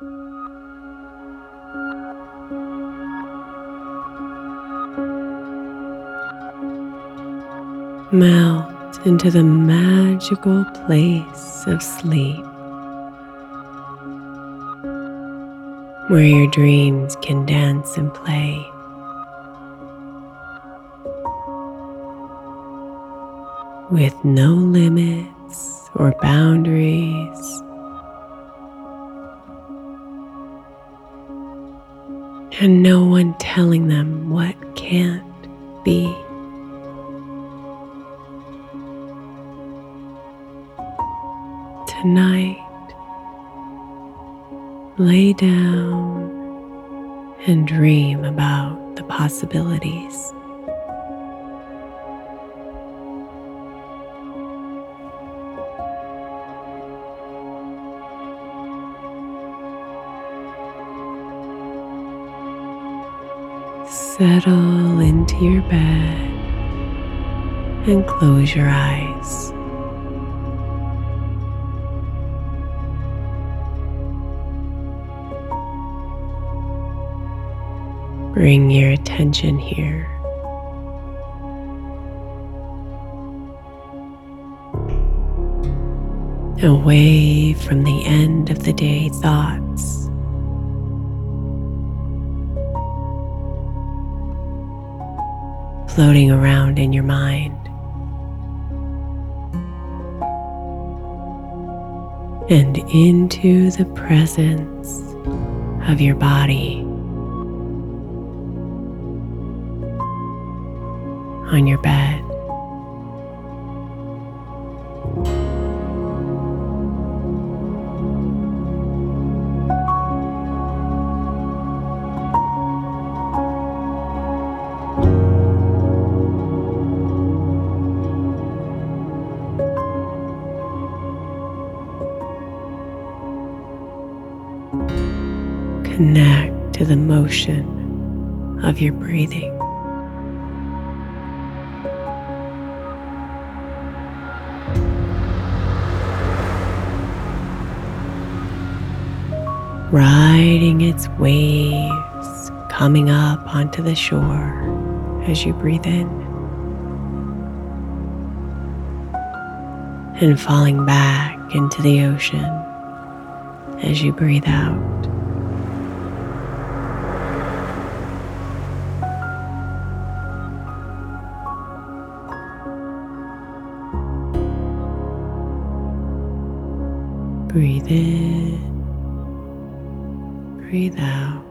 Melt into the magical place of sleep where your dreams can dance and play. With no limits or boundaries. And no one telling them what can't be. Tonight, lay down and dream about the possibilities. Settle into your bed and close your eyes. Bring your attention here. Away from the end of the day thoughts. Floating around in your mind. And into the presence of your body on your bed. Motion of your breathing. Riding its waves, coming up onto the shore as you breathe in, and falling back into the ocean as you breathe out. Breathe in, breathe out.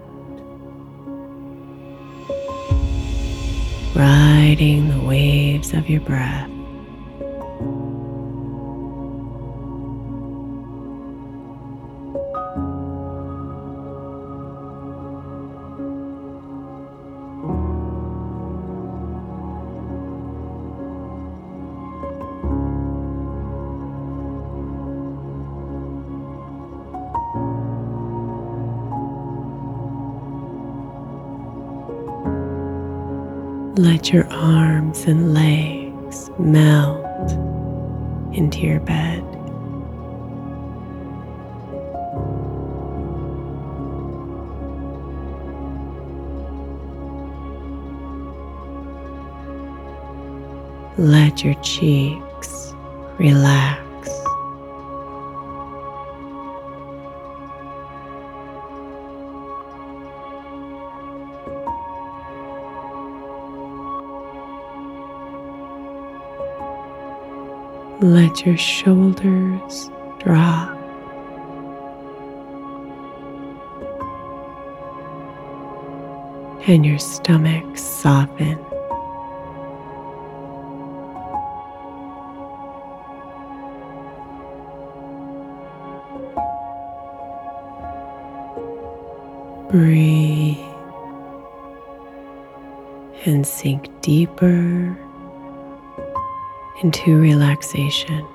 Riding the waves of your breath. Let your arms and legs melt into your bed. Let your cheeks relax. Let your shoulders drop. And your stomach soften. Breathe and sink deeper into relaxation.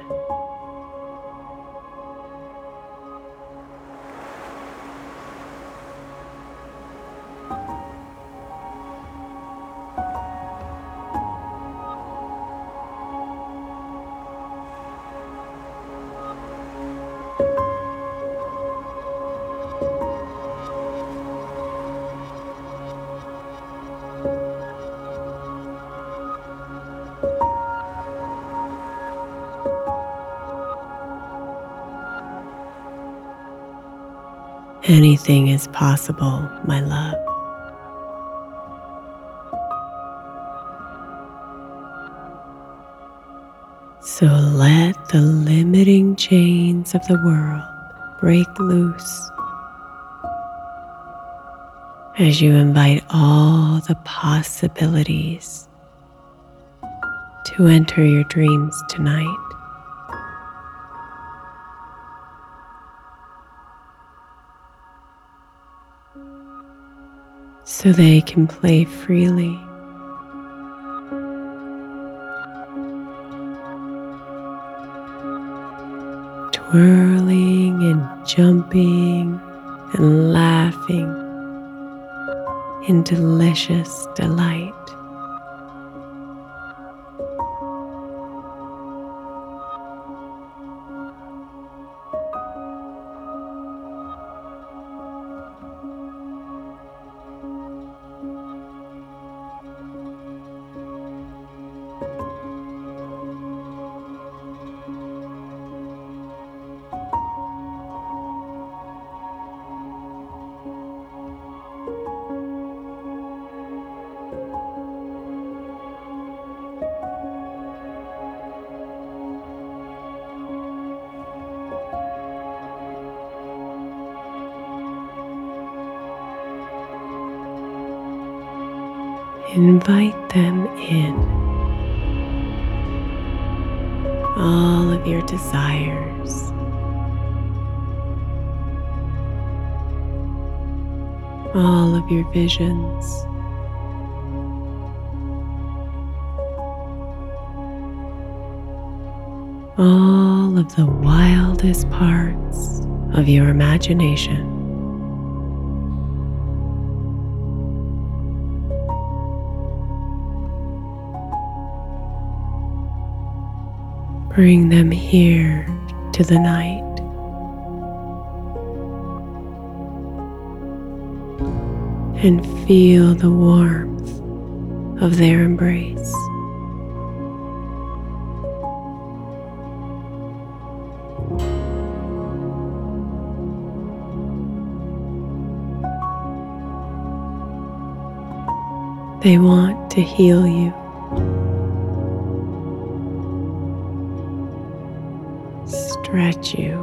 Anything is possible, my love. So let the limiting chains of the world break loose as you invite all the possibilities to enter your dreams tonight. So they can play freely. Twirling and jumping and laughing in delicious delight. Invite them in. All of your desires. All of your visions. All of the wildest parts of your imagination. Bring them here to the night. And feel the warmth of their embrace. They want to heal you. Stretch you.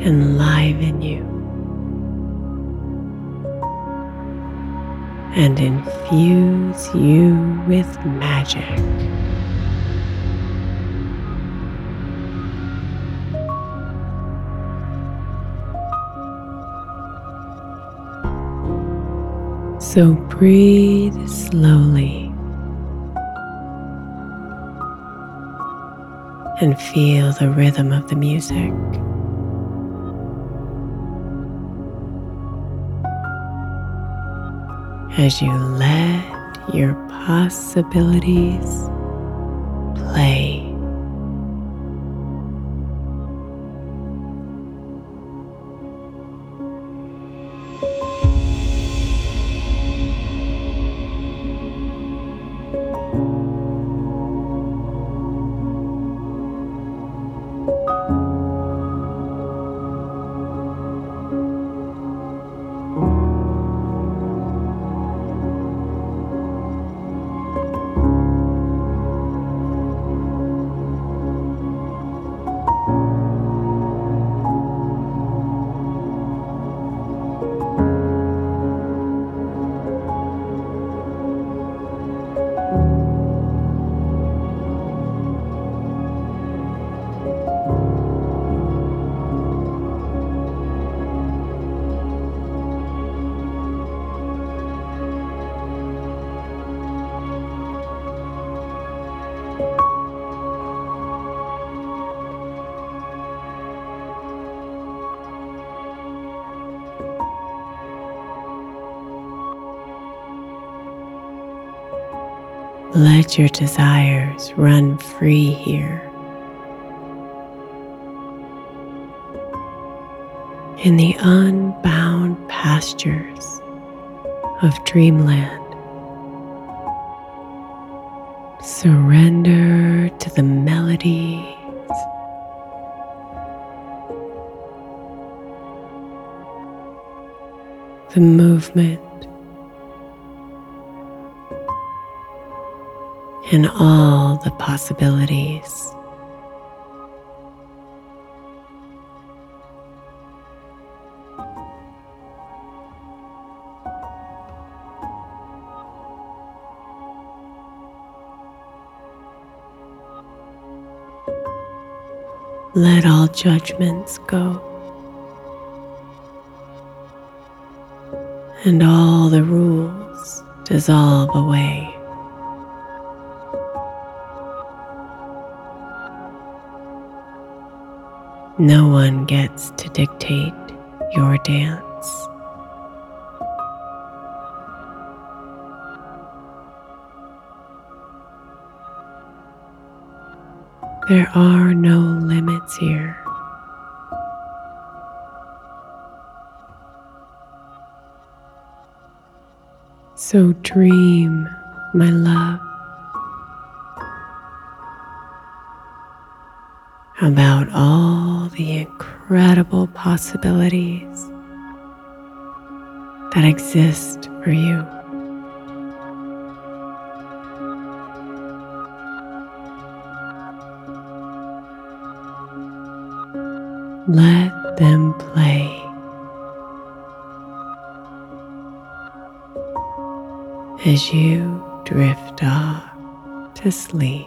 Enliven you. And infuse you with magic. So breathe slowly and feel the rhythm of the music. As you let your possibilities Let your desires run free here. In the unbound pastures of dreamland, surrender to the melodies. The movement and all the possibilities. Let all judgments go. And all the rules dissolve away. No one gets to dictate your dance. There are no limits here. So dream, my love, about all the incredible possibilities that exist for you. Let them play. As you drift off to sleep.